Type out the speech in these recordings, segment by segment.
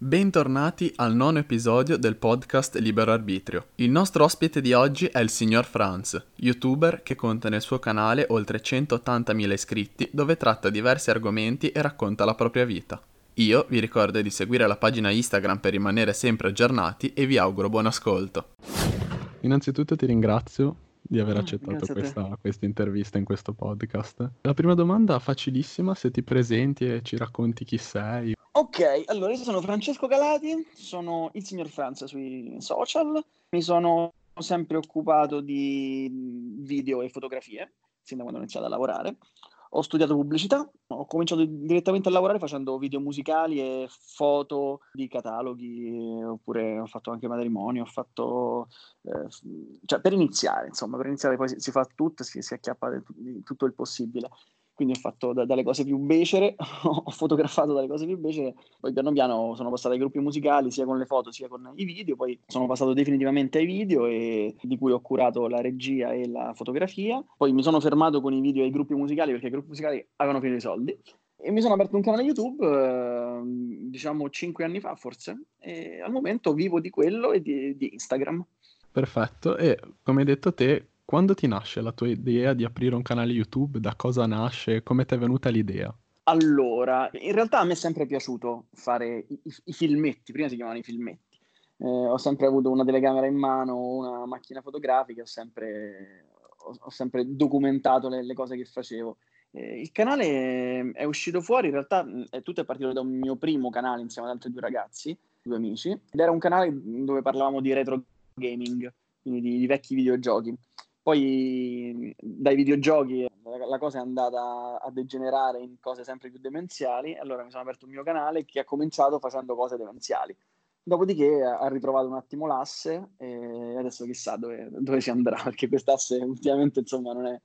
Bentornati al nono episodio del podcast Libero Arbitrio. Il nostro ospite di oggi è il signor Franz, youtuber che conta nel suo canale oltre 180.000 iscritti dove tratta diversi argomenti e racconta la propria vita. Io vi ricordo di seguire la pagina Instagram per rimanere sempre aggiornati e vi auguro buon ascolto. Innanzitutto ti ringrazio di aver Ah, accettato grazie a te. questa, questa intervista in questo podcast. La prima domanda facilissima, se ti presenti e ci racconti chi sei. Ok, allora io sono Francesco Calati, sono il signor Franz sui social, mi sono sempre occupato di video e fotografie, sin da quando ho iniziato a lavorare. Ho studiato pubblicità, ho cominciato direttamente a lavorare facendo video musicali e foto di cataloghi, oppure ho fatto anche matrimoni, ho fatto... eh, cioè per iniziare, insomma, per iniziare poi si, si fa tutto, si, si acchiappa tutto il possibile. Quindi ho fatto da- dalle cose più becere, ho fotografato dalle cose più becere, poi piano piano sono passato ai gruppi musicali sia con le foto sia con i video, poi sono passato definitivamente ai video e di cui ho curato la regia e la fotografia. Poi mi sono fermato con i video e i gruppi musicali perché i gruppi musicali avevano finito i soldi. E mi sono aperto un canale YouTube, eh, diciamo cinque anni fa forse, e al momento vivo di quello e di, di Instagram. Perfetto, e come hai detto te, quando ti nasce la tua idea di aprire un canale YouTube? Da cosa nasce? Come ti è venuta l'idea? Allora, in realtà a me è sempre piaciuto fare i, i- filmetti, prima si chiamavano i filmetti. Eh, ho sempre avuto una telecamera in mano, una macchina fotografica, ho sempre, ho, ho sempre documentato le, le cose che facevo. Eh, il canale è uscito fuori, in realtà è, tutto è partito da un mio primo canale insieme ad altri due ragazzi, due amici, ed era un canale dove parlavamo di retro gaming, quindi di, di vecchi videogiochi. Poi dai videogiochi la, cosa è andata a degenerare in cose sempre più demenziali, allora mi sono aperto il mio canale che ha cominciato facendo cose demenziali. Dopodiché ha ritrovato un attimo l'asse e adesso chissà dove, dove si andrà, perché quest'asse ultimamente insomma non è,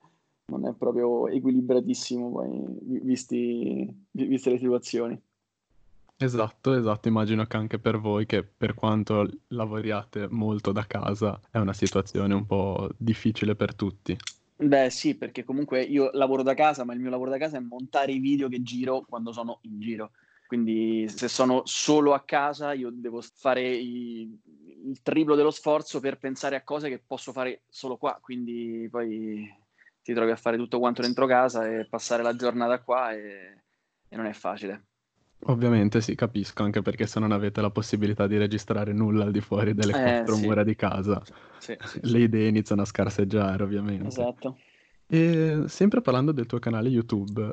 non è proprio equilibratissimo poi, vi- visti, vi- viste le situazioni. Esatto, esatto, immagino che anche per voi, che per quanto lavoriate molto da casa, è una situazione un po' difficile per tutti. Beh, sì, perché comunque io lavoro da casa, ma il mio lavoro da casa è montare i video che giro quando sono in giro. Quindi se sono solo a casa, io devo fare i- il triplo dello sforzo per pensare a cose che posso fare solo qua. Quindi poi ti trovi a fare tutto quanto dentro casa e passare la giornata qua e, e non è facile. Ovviamente sì, capisco, anche perché se non avete la possibilità di registrare nulla al di fuori delle Eh, quattro sì. mura di casa, Sì, sì, le idee iniziano a scarseggiare, ovviamente. esatto. E sempre parlando del tuo canale YouTube,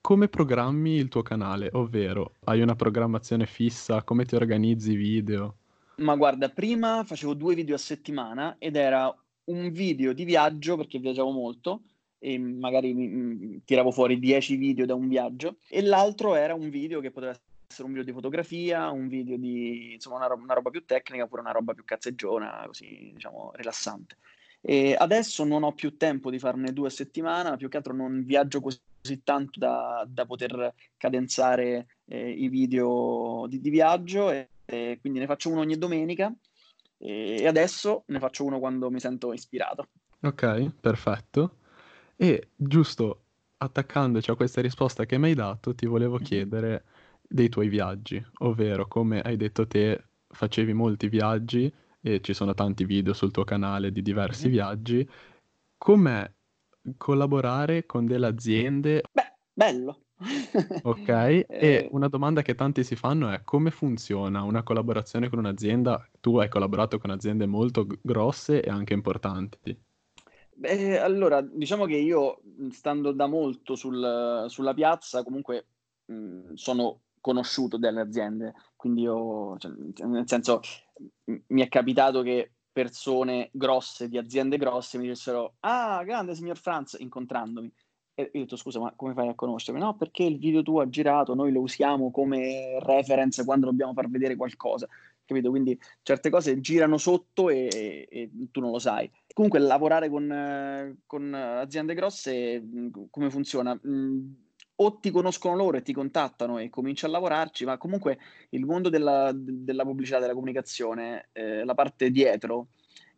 come programmi il tuo canale? Ovvero, hai una programmazione fissa? Come ti organizzi i video? Ma guarda, prima facevo due video a settimana ed era un video di viaggio perché viaggiavo molto e magari mi- tiravo fuori 10 video da un viaggio e l'altro era un video che poteva essere un video di fotografia, un video di insomma una, ro- una roba più tecnica oppure una roba più cazzeggiona, così diciamo rilassante. E adesso non ho più tempo di farne due a settimana, più che altro non viaggio così, tanto da, da poter cadenzare eh, i video di, di viaggio e, e quindi ne faccio uno ogni domenica e adesso ne faccio uno quando mi sento ispirato. Ok, perfetto. E giusto attaccandoci a questa risposta che mi hai dato, ti volevo chiedere dei tuoi viaggi, ovvero come hai detto te, facevi molti viaggi e ci sono tanti video sul tuo canale di diversi viaggi. Com'è collaborare con delle aziende? Beh, bello. Ok, e Eh, una domanda che tanti si fanno è come funziona una collaborazione con un'azienda? Tu hai collaborato con aziende molto grosse e anche importanti. Beh, allora, diciamo che io, stando da molto sul- sulla piazza, comunque mh, sono conosciuto dalle aziende, quindi io, cioè, nel senso, mh, mi è capitato che persone grosse di aziende grosse mi dissero Ah, grande signor Franz, incontrandomi. E io ho detto, scusa, ma come fai a conoscermi? No, perché il video tuo ha girato, noi lo usiamo come reference quando dobbiamo far vedere qualcosa, capito? Quindi certe cose girano sotto e, e- e tu non lo sai. Comunque lavorare con, eh, con aziende grosse, mh, come funziona? Mh, o ti conoscono loro e ti contattano e cominci a lavorarci, ma comunque il mondo della, della pubblicità, della comunicazione, eh, la parte dietro,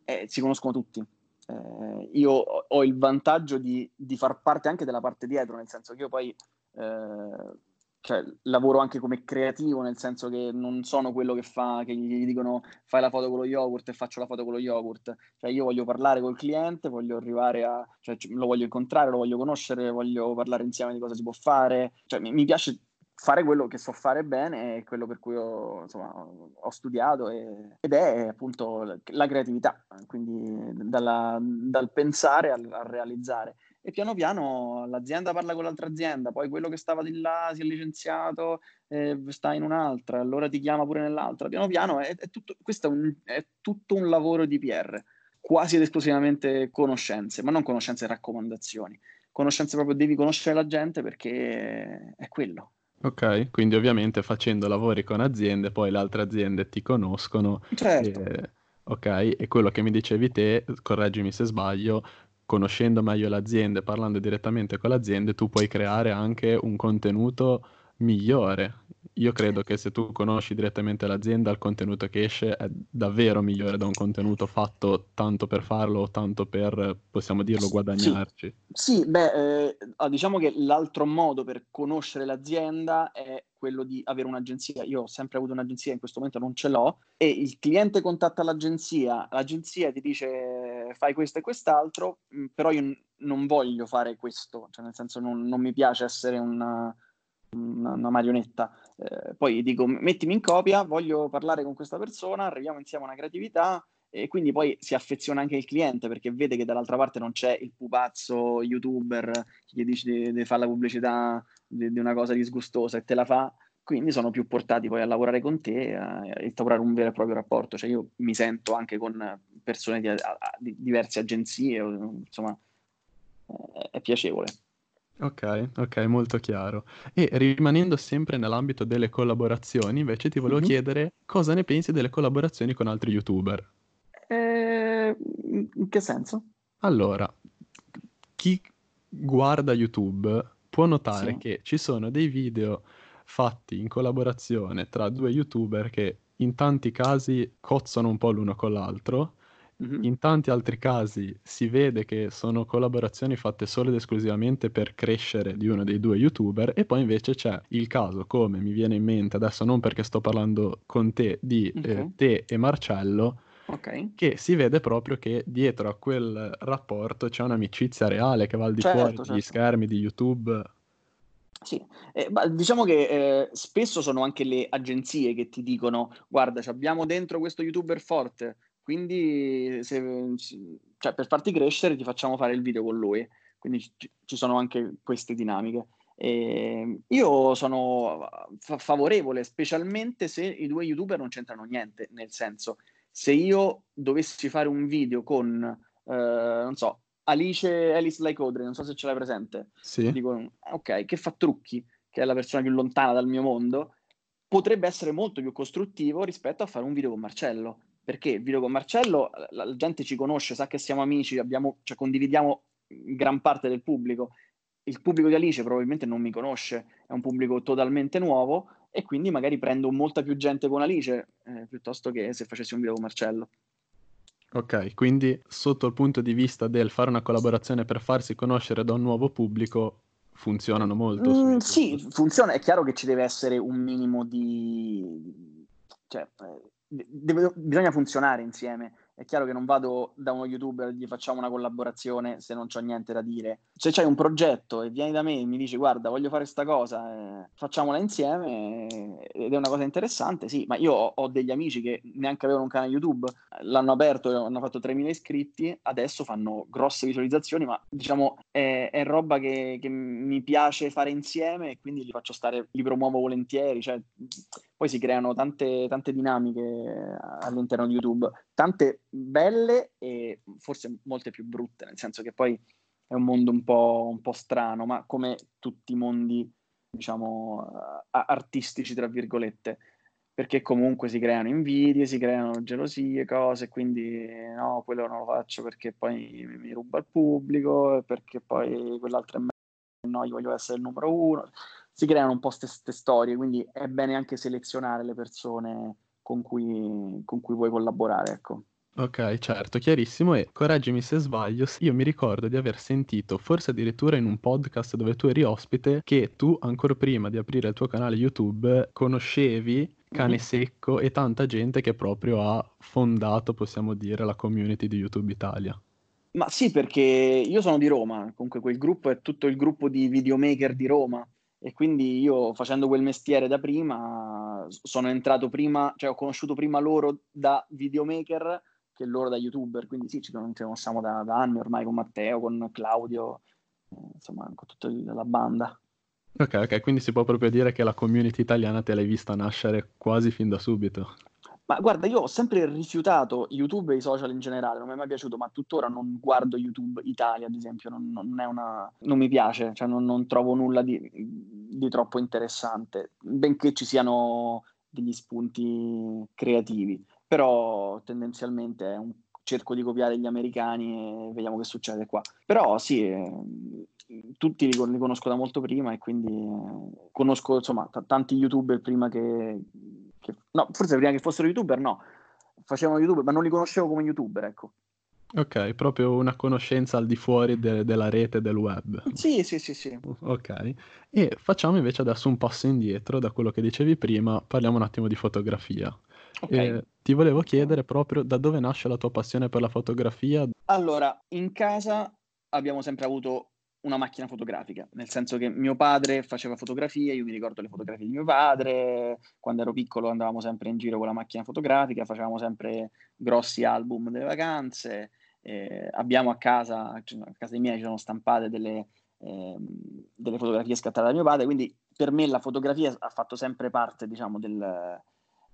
eh, si conoscono tutti. Eh, io ho, ho il vantaggio di, di far parte anche della parte dietro, nel senso che io poi eh, cioè, lavoro anche come creativo, nel senso che non sono quello che fa, che gli dicono fai la foto con lo yogurt e faccio la foto con lo yogurt. Cioè, io voglio parlare col cliente, voglio arrivare a, cioè, lo voglio incontrare, lo voglio conoscere, voglio parlare insieme di cosa si può fare. Cioè, mi, mi piace fare quello che so fare bene e quello per cui ho, insomma, ho studiato e, ed è appunto la creatività, quindi dalla, dal pensare al, al realizzare e piano piano l'azienda parla con l'altra azienda, poi quello che stava di là si è licenziato, eh, sta in un'altra, allora ti chiama pure nell'altra. Piano piano è, è tutto, questo è, un, è tutto un lavoro di PR, quasi ed esclusivamente conoscenze, ma non conoscenze e raccomandazioni. Conoscenze proprio devi conoscere la gente perché è quello. Ok, quindi ovviamente facendo lavori con aziende, poi le altre aziende ti conoscono. Certo. E, ok, e quello che mi dicevi te, correggimi se sbaglio, conoscendo meglio l'azienda e parlando direttamente con l'azienda, tu puoi creare anche un contenuto migliore. Io credo che se tu conosci direttamente l'azienda, il contenuto che esce è davvero migliore da un contenuto fatto tanto per farlo o tanto per, possiamo dirlo, guadagnarci. Sì, sì beh, eh, ah, diciamo che l'altro modo per conoscere l'azienda è quello di avere un'agenzia. Io ho sempre avuto un'agenzia, in questo momento non ce l'ho, e il cliente contatta l'agenzia, l'agenzia ti dice fai questo e quest'altro, mm, però io non voglio fare questo, cioè nel senso non, non mi piace essere una una, una marionetta. Eh, poi dico, mettimi in copia, voglio parlare con questa persona, arriviamo insieme a una creatività e quindi poi si affeziona anche il cliente perché vede che dall'altra parte non c'è il pupazzo youtuber che gli dice di, di fare la pubblicità di, di, una cosa disgustosa e te la fa. Quindi sono più portati poi a lavorare con te e instaurare un vero e proprio rapporto. Cioè io mi sento anche con persone di, di diverse agenzie, insomma, è piacevole. Ok, ok, molto chiaro. E rimanendo sempre nell'ambito delle collaborazioni, invece ti volevo mm-hmm. chiedere cosa ne pensi delle collaborazioni con altri youtuber. Eh, in che senso? Allora, chi guarda YouTube può notare sì. che ci sono dei video fatti in collaborazione tra due youtuber che in tanti casi cozzano un po' l'uno con l'altro Mm-hmm. In tanti altri casi si vede che sono collaborazioni fatte solo ed esclusivamente per crescere di uno dei due youtuber e poi invece c'è il caso, come mi viene in mente adesso non perché sto parlando con te, di okay. eh, te e Marcello, okay. che si vede proprio che dietro a quel rapporto c'è un'amicizia reale che va al di certo, fuori certo. degli schermi di YouTube. Sì, eh, diciamo che eh, spesso sono anche le agenzie che ti dicono guarda, abbiamo dentro questo youtuber forte, quindi, se, cioè, per farti crescere, ti facciamo fare il video con lui. Quindi ci, ci sono anche queste dinamiche. E io sono fa- favorevole, specialmente se i due youtuber non c'entrano niente. Nel senso, se io dovessi fare un video con, eh, non so, Alice Alice Like Audrey, non so se ce l'hai presente. Sì. Dico, ok, che fa trucchi, che è la persona più lontana dal mio mondo, potrebbe essere molto più costruttivo rispetto a fare un video con Marcello perché il video con Marcello la, la, gente ci conosce, sa che siamo amici, abbiamo, cioè, condividiamo gran parte del pubblico. Il pubblico di Alice probabilmente non mi conosce, è un pubblico totalmente nuovo e quindi magari prendo molta più gente con Alice eh, piuttosto che se facessi un video con Marcello. Ok, quindi sotto il punto di vista del fare una collaborazione per farsi conoscere da un nuovo pubblico, funzionano molto. Mm, sì, funziona. È chiaro che ci deve essere un minimo di... Cioè, eh, deve, bisogna funzionare insieme. È chiaro che non vado da uno youtuber e gli facciamo una collaborazione se non c'ho niente da dire. Se c'hai un progetto e vieni da me e mi dici guarda voglio fare questa cosa, eh, facciamola insieme eh, ed è una cosa interessante, sì, ma io ho, ho, degli amici che neanche avevano un canale YouTube, l'hanno aperto e hanno fatto 3.000 iscritti, adesso fanno grosse visualizzazioni, ma diciamo è, è roba che, che, mi piace fare insieme e quindi li faccio stare, li promuovo volentieri, cioè poi si creano tante, tante dinamiche all'interno di YouTube, tante belle e forse molte più brutte, nel senso che poi è un mondo un po', un po strano, ma come tutti i mondi, diciamo, artistici, tra virgolette, perché comunque si creano invidie, si creano gelosie, cose, quindi no, quello non lo faccio perché poi mi ruba il pubblico, perché poi quell'altro è meglio, no, io voglio essere il numero uno si creano un po' queste storie, quindi è bene anche selezionare le persone con cui, con cui vuoi collaborare. Ecco. Ok, certo, chiarissimo. E correggimi se sbaglio, io mi ricordo di aver sentito, forse addirittura in un podcast dove tu eri ospite, che tu ancora prima di aprire il tuo canale YouTube conoscevi Cane Mhm. Secco e tanta gente che proprio ha fondato, possiamo dire, la community di YouTube Italia. Ma sì, perché io sono di Roma, comunque quel gruppo è tutto il gruppo di videomaker di Roma e quindi io facendo quel mestiere da prima sono entrato prima, cioè ho conosciuto prima loro da videomaker che loro da youtuber, quindi sì, ci con- ci conosciamo da, da anni ormai con Matteo, con Claudio, eh, insomma con tutta la banda. Ok, ok, quindi si può proprio dire che la community italiana te l'hai vista nascere quasi fin da subito. Ma guarda, io ho sempre rifiutato YouTube e i social in generale, non mi è mai piaciuto, ma tuttora non guardo YouTube Italia, ad esempio, non, non una... non mi piace, cioè non, non trovo nulla di, di troppo interessante, benché ci siano degli spunti creativi, però tendenzialmente un cerco di copiare gli americani e vediamo che succede qua. Però sì, eh, tutti li, li conosco da molto prima e quindi eh, conosco insomma t- tanti youtuber prima che, che- no, forse prima che fossero youtuber no, facevano youtuber ma non li conoscevo come youtuber, ecco. Ok, proprio una conoscenza al di fuori de- della rete del web. Sì, sì, sì, sì. Ok, e facciamo invece adesso un passo indietro da quello che dicevi prima, parliamo un attimo di fotografia. Ok. Eh, ti volevo chiedere proprio da dove nasce la tua passione per la fotografia? Allora, in casa abbiamo sempre avuto una macchina fotografica, nel senso che mio padre faceva fotografie, io mi ricordo le fotografie di mio padre, quando ero piccolo andavamo sempre in giro con la macchina fotografica, facevamo sempre grossi album delle vacanze, eh, abbiamo a casa, cioè, a casa miei ci sono stampate delle, ehm, delle fotografie scattate da mio padre, quindi per me la fotografia ha fatto sempre parte, diciamo, del,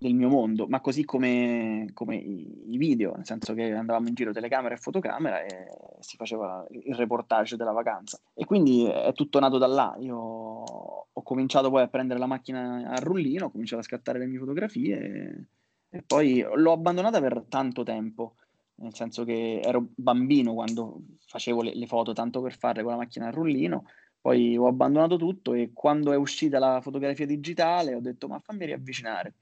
del mio mondo, ma così come, come i, video, nel senso che andavamo in giro telecamera e fotocamera e si faceva il reportage della vacanza. E quindi è tutto nato da là. Io ho cominciato poi a prendere la macchina a rullino, ho cominciato a scattare le mie fotografie e, e poi l'ho abbandonata per tanto tempo, nel senso che ero bambino quando facevo le, le foto tanto per farle con la macchina a rullino. Poi ho abbandonato tutto e quando è uscita la fotografia digitale ho detto ma fammi riavvicinare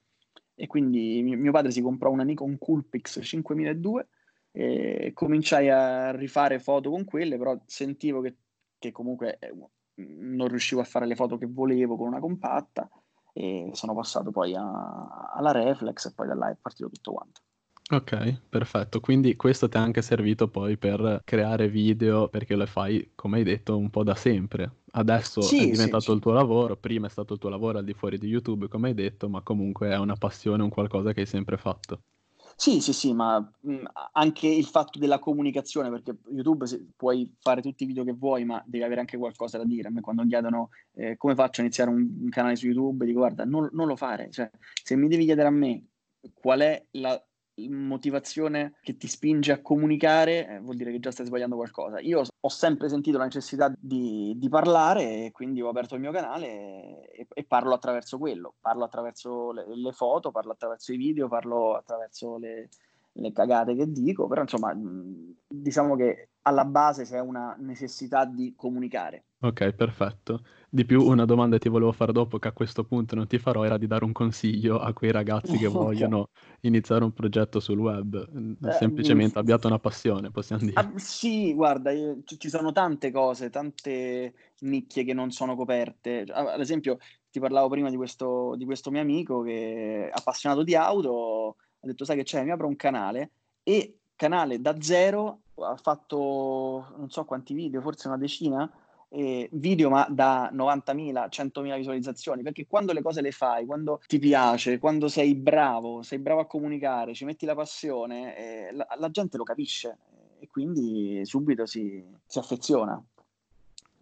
e quindi mio, padre si comprò una Nikon Coolpix 5002 e cominciai a rifare foto con quelle, però sentivo che, che comunque eh, non riuscivo a fare le foto che volevo con una compatta e sono passato poi a- alla reflex e poi da là è partito tutto quanto. Ok, perfetto. Quindi questo ti è anche servito poi per creare video perché lo fai, come hai detto, un po' da sempre. Adesso è Sì, sì, diventato sì. il tuo lavoro, prima è stato il tuo lavoro al di fuori di YouTube, come hai detto, ma comunque è una passione, un qualcosa che hai sempre fatto. Sì, sì, sì, ma mh, anche il fatto della comunicazione, perché YouTube se- puoi fare tutti i video che vuoi, ma devi avere anche qualcosa da dire. A me quando chiedono eh, come faccio a iniziare un, un canale su YouTube, dico guarda, non, non lo fare. Cioè, se mi devi chiedere a me qual è la motivazione che ti spinge a comunicare, eh, vuol dire che già stai sbagliando qualcosa. Io ho sempre sentito la necessità di, di parlare e quindi ho aperto il mio canale e, e parlo attraverso quello, parlo attraverso le, le foto, parlo attraverso i video, parlo attraverso le, le cagate che dico, però insomma diciamo che alla base c'è una necessità di comunicare. Ok, perfetto. Di più, una domanda che ti volevo fare dopo, che a questo punto non ti farò, era di dare un consiglio a quei ragazzi che vogliono iniziare un progetto sul web. Mm, Eh, Semplicemente mh, abbiate una passione, possiamo dire. Ah, sì, guarda, io- ci, sono tante cose, tante nicchie che non sono coperte. Ad esempio, ti parlavo prima di questo, di questo mio amico che è appassionato di auto, ha detto, sai che c'è, mi apro un canale e canale da zero, ha fatto non so quanti video, forse una decina, eh, video ma da 90.000, 100.000 visualizzazioni, perché quando le cose le fai, quando ti piace, quando sei bravo, sei bravo a comunicare, ci metti la passione, eh, la, la gente lo capisce e quindi subito si, si affeziona.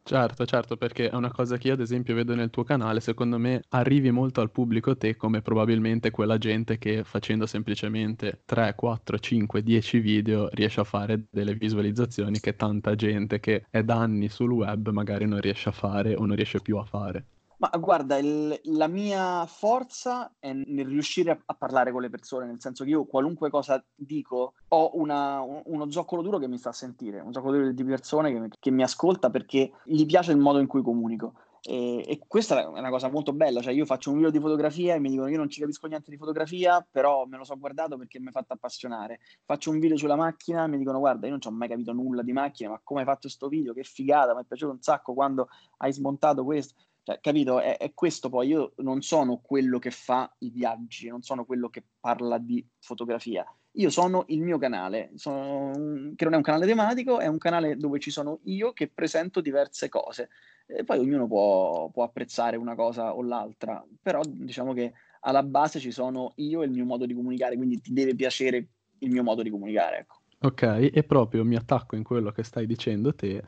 Certo, certo, perché è una cosa che io ad esempio vedo nel tuo canale, secondo me arrivi molto al pubblico te come probabilmente quella gente che facendo semplicemente 3, 4, 5, 10 video riesce a fare delle visualizzazioni che tanta gente che è da anni sul web magari non riesce a fare o non riesce più a fare. Ma guarda, il- la mia forza è nel riuscire a, a parlare con le persone, nel senso che io qualunque cosa dico ho una- un- uno zoccolo duro che mi fa sentire, un zoccolo duro di persone che, che mi ascolta perché gli piace il modo in cui comunico. E, e, questa è una cosa molto bella, cioè io faccio un video di fotografia e mi dicono io non ci capisco niente di fotografia, però me lo so guardato perché mi ha fatto appassionare. Faccio un video sulla macchina, mi dicono guarda io non ci ho mai capito nulla di macchina, ma come hai fatto questo video, che figata, mi è piaciuto un sacco quando hai smontato questo. Cioè, capito? È, è, questo poi, io non sono quello che fa i viaggi, non sono quello che parla di fotografia. Io sono il mio canale, sono, che non è un canale tematico, è un canale dove ci sono io che presento diverse cose. E poi ognuno può, può apprezzare una cosa o l'altra, però diciamo che alla base ci sono io e il mio modo di comunicare, quindi ti deve piacere il mio modo di comunicare. Ecco. Ok, e proprio mi attacco in quello che stai dicendo te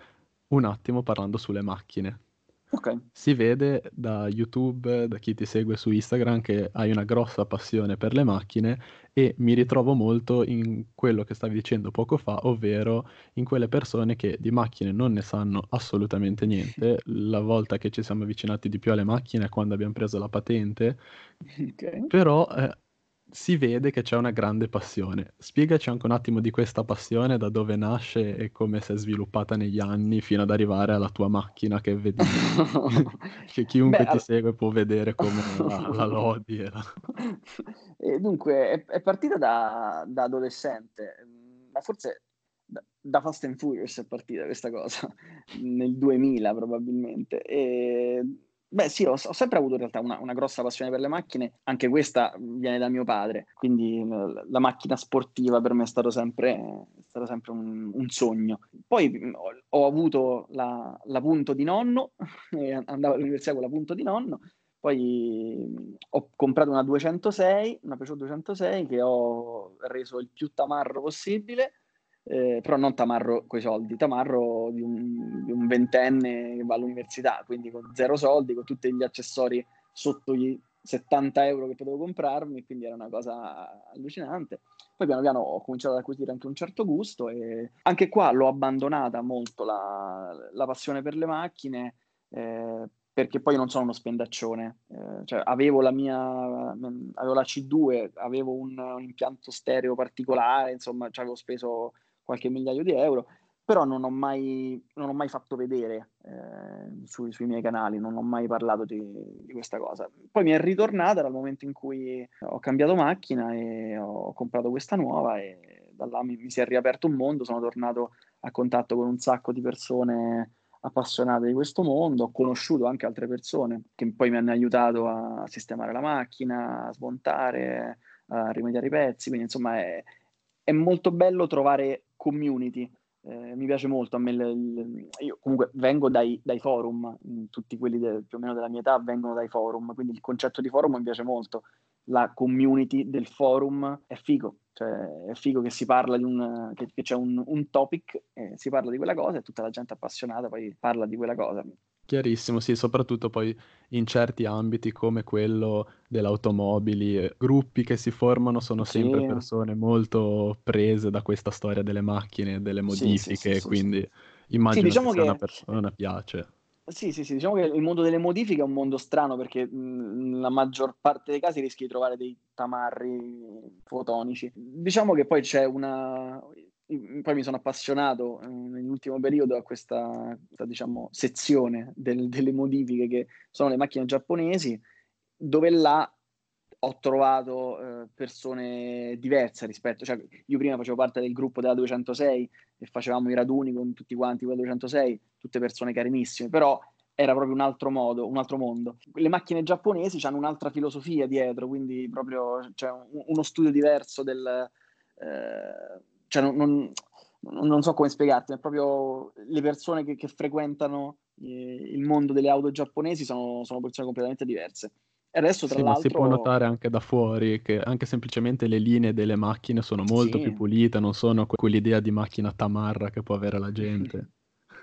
un attimo parlando sulle macchine. Okay. Si vede da YouTube, da chi ti segue su Instagram, che hai una grossa passione per le macchine e mi ritrovo molto in quello che stavi dicendo poco fa, ovvero in quelle persone che di macchine non ne sanno assolutamente niente. La volta che ci siamo avvicinati di più alle macchine è quando abbiamo preso la patente, okay. però eh, si vede che c'è una grande passione. Spiegaci anche un attimo di questa passione, da dove nasce e come si è sviluppata negli anni fino ad arrivare alla tua macchina che vedi, che chiunque Beh, ti segue può vedere come la, la lodi. E la... E dunque, è, è partita da, da, adolescente, ma forse da, da, Fast and Furious è partita questa cosa, nel 2000 probabilmente. E Beh, sì, ho, ho, sempre avuto in realtà una, una, grossa passione per le macchine, anche questa viene da mio padre, quindi la macchina sportiva per me è stato sempre, è stato sempre un, un, sogno. Poi ho, ho avuto la, la, punto di nonno, andavo all'università con la punto di nonno, poi ho comprato una 206, una Peugeot 206 che ho reso il più tamarro possibile eh, però non tamarro coi soldi, tamarro di un, di un, ventenne che va all'università, quindi con zero soldi, con tutti gli accessori sotto gli 70 euro che potevo comprarmi, quindi era una cosa allucinante. Poi piano piano ho cominciato ad acquisire anche un certo gusto e anche qua l'ho abbandonata molto la, la passione per le macchine. Eh, perché poi non sono uno spendaccione, eh, cioè avevo la mia, avevo la C2, avevo un, un impianto stereo particolare, insomma, ci avevo speso qualche migliaio di euro, però non ho mai, non ho mai fatto vedere eh, sui, sui, miei canali, non ho mai parlato di, di, questa cosa. Poi mi è ritornata dal momento in cui ho cambiato macchina e ho comprato questa nuova e da là mi, mi si è riaperto un mondo, sono tornato a contatto con un sacco di persone appassionate di questo mondo, ho conosciuto anche altre persone che poi mi hanno aiutato a sistemare la macchina, a smontare, a rimediare i pezzi, quindi insomma è, è molto bello trovare community. Eh, mi piace molto, a me il, il, io comunque vengo dai, dai forum, tutti quelli de, più o meno della mia età vengono dai forum, quindi il concetto di forum mi piace molto. La community del forum è figo, cioè è figo che si parla di un, che, che c'è un, un topic, eh, si parla di quella cosa e tutta la gente appassionata poi parla di quella cosa. Chiarissimo, sì, soprattutto poi in certi ambiti come quello dell'automobili, eh, gruppi che si formano sono sempre Sì. persone molto prese da questa storia delle macchine, delle Sì, sì, modifiche, sì, quindi Sì, immagino che diciamo se a una persona piace. Sì, sì, sì, diciamo che il mondo delle modifiche è un mondo strano perché mh, nella maggior parte dei casi rischi di trovare dei tamarri fotonici. Diciamo che poi c'è una poi mi sono appassionato eh, nell'ultimo periodo a questa, questa diciamo, sezione del, delle modifiche che sono le macchine giapponesi, dove là ho trovato eh, persone diverse rispetto, cioè io prima facevo parte del gruppo della 206 e facevamo i raduni con tutti quanti quella 206, tutte persone carinissime, però era proprio un altro modo, un altro mondo. Le macchine giapponesi hanno un'altra filosofia dietro, quindi proprio cioè, uno studio diverso del... Eh, cioè non, non, non, so come spiegarti, ma proprio le persone che, che frequentano eh, il mondo delle auto giapponesi sono, sono persone completamente diverse. E adesso, tra sì, l'altro... si può notare anche da fuori che anche semplicemente le linee delle macchine sono molto sì. più pulite, non sono quell'idea di macchina tamarra che può avere la gente.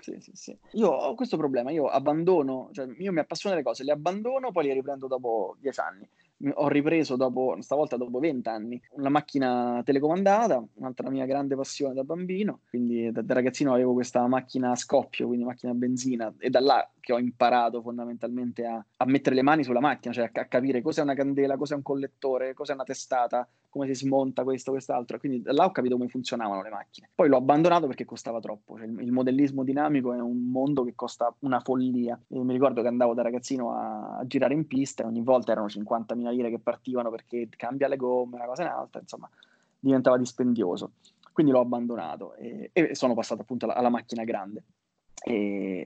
Sì, sì, sì. Io ho questo problema, io abbandono, cioè io mi appassiono delle cose, le abbandono, poi le riprendo dopo dieci anni ho ripreso dopo, stavolta dopo vent'anni, una macchina telecomandata, un'altra mia grande passione da bambino, quindi da, da, ragazzino avevo questa macchina a scoppio, quindi macchina a benzina, e da là che ho imparato fondamentalmente a, a mettere le mani sulla macchina, cioè a, a, capire cos'è una candela, cos'è un collettore, cos'è una testata, come si smonta questo, quest'altro. Quindi là ho capito come funzionavano le macchine. Poi l'ho abbandonato perché costava troppo. Cioè, il, modellismo dinamico è un mondo che costa una follia. E mi ricordo che andavo da ragazzino a, a girare in pista e ogni volta erano 50.000 lire che partivano perché cambia le gomme, una cosa in alta, insomma, diventava dispendioso. Quindi l'ho abbandonato e, e sono passato appunto alla, alla macchina grande,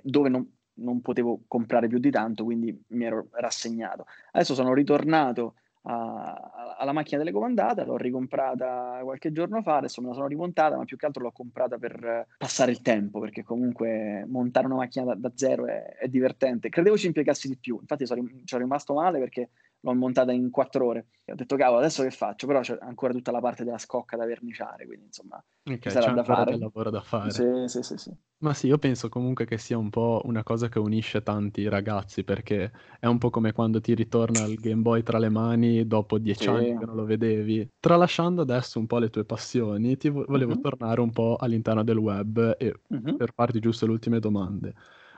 dove non, non potevo comprare più di tanto, quindi mi ero rassegnato. Adesso sono ritornato a, alla macchina telecomandata, l'ho ricomprata qualche giorno fa, adesso me la sono rimontata, ma più che altro l'ho comprata per passare il tempo, perché comunque montare una macchina da, da zero è, è, divertente. Credevo ci impiegassi di più, infatti sono, ci rimasto male perché l'ho montata in quattro ore. E ho detto, cavolo, adesso che faccio? Però c'è ancora tutta la parte della scocca da verniciare, quindi insomma, okay, sarà da fare. lavoro da fare. Sì, sì, sì, sì. Ma sì, io penso comunque che sia un po' una cosa che unisce tanti ragazzi, perché è un po' come quando ti ritorna il Game Boy tra le mani dopo dieci sì. anni che non lo vedevi. Tralasciando adesso un po' le tue passioni, ti vo- volevo uh-huh. tornare un po' all'interno del web e uh-huh. per farti giusto le ultime domande.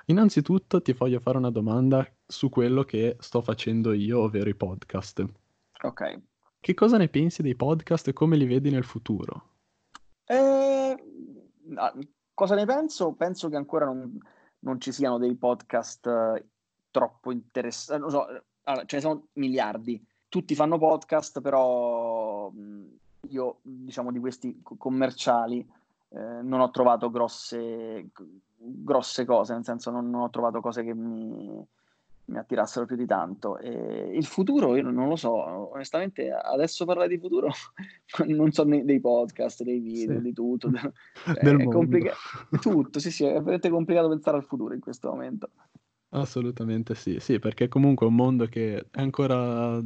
Innanzitutto ti voglio fare una domanda su quello che sto facendo io, ovvero i podcast. Ok. Che cosa ne pensi dei podcast e come li vedi nel futuro? Eh, cosa ne penso? Penso che ancora non, non ci siano dei podcast eh, troppo interessanti. Non so, allora, ce ne sono miliardi. Tutti fanno podcast, però io, diciamo, di questi commerciali eh, non ho trovato grosse, grosse cose, nel senso non, non ho trovato cose che mi, mi attirassero più di tanto. E il futuro, io non lo so, onestamente adesso parlare di futuro non so né dei podcast, dei video, sì. di tutto. Del è complicato. Tutto, sì, sì, è veramente complicato pensare al futuro in questo momento. Assolutamente sì, sì, perché comunque è un mondo che è ancora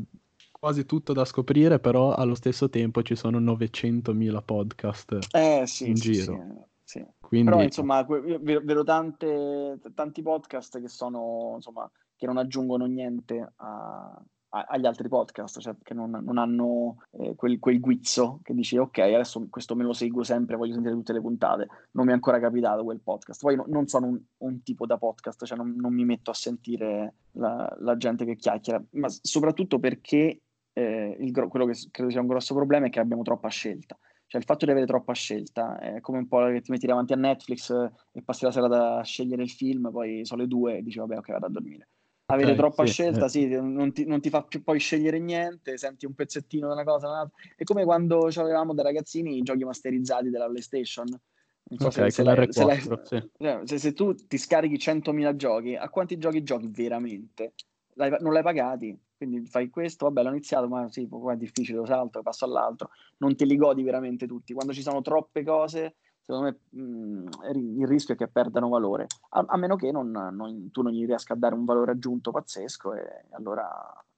quasi tutto da scoprire, però allo stesso tempo ci sono 900.000 podcast eh, sì, in sì, giro. Sì, Quindi... Però insomma, vedo, tante, tanti podcast che sono, insomma, che non aggiungono niente a, a, agli altri podcast, cioè che non, non hanno eh, quel, quel, guizzo che dici ok, adesso questo me lo seguo sempre, voglio sentire tutte le puntate. Non mi è ancora capitato quel podcast. Poi no, non sono un, un, tipo da podcast, cioè non, non mi metto a sentire la, la, gente che chiacchiera, ma soprattutto perché eh, il, quello che credo sia un grosso problema è che abbiamo troppa scelta. Cioè il fatto di avere troppa scelta è come un po' che ti metti davanti a Netflix e passi la serata a scegliere il film, poi sono le due e dici vabbè ok vado a dormire. Avere okay, troppa sì, scelta, eh. sì, non ti, non ti, fa più poi scegliere niente, senti un pezzettino di una cosa, un'altra. È come quando avevamo da ragazzini i giochi masterizzati della PlayStation. So okay, se, se, l'hai, se, l'hai, sì. Cioè, se, se, tu ti scarichi 100.000 giochi, a quanti giochi giochi veramente? L'hai, non l'hai pagati? Quindi fai questo, vabbè, l'ho iniziato, ma sì, è difficile, lo salto, passo all'altro. Non te li godi veramente tutti. Quando ci sono troppe cose, secondo me mh, il rischio è che perdano valore, a, a meno che non, non, tu non gli riesca a dare un valore aggiunto pazzesco e allora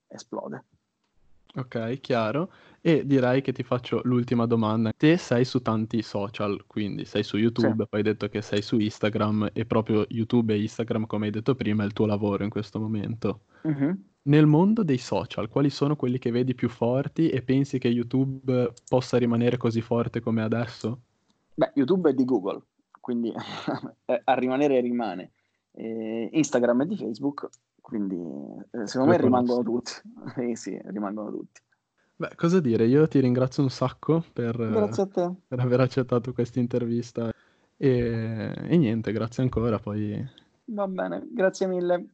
esplode. Ok, chiaro. E direi che ti faccio l'ultima domanda. Te sei su tanti social, quindi sei su YouTube, sì. poi hai detto che sei su Instagram e proprio YouTube e Instagram, come hai detto prima, è il tuo lavoro in questo momento. Mm-hmm. Nel mondo dei social, quali sono quelli che vedi più forti e pensi che YouTube possa rimanere così forte come adesso? Beh, YouTube è di Google, quindi a rimanere rimane. E Instagram è di Facebook, quindi eh, secondo me rimangono tutti. eh, sì, rimangono tutti. Beh, cosa dire? Io ti ringrazio un sacco per, per aver accettato questa intervista e, e niente, grazie ancora. Poi... Va bene, grazie mille.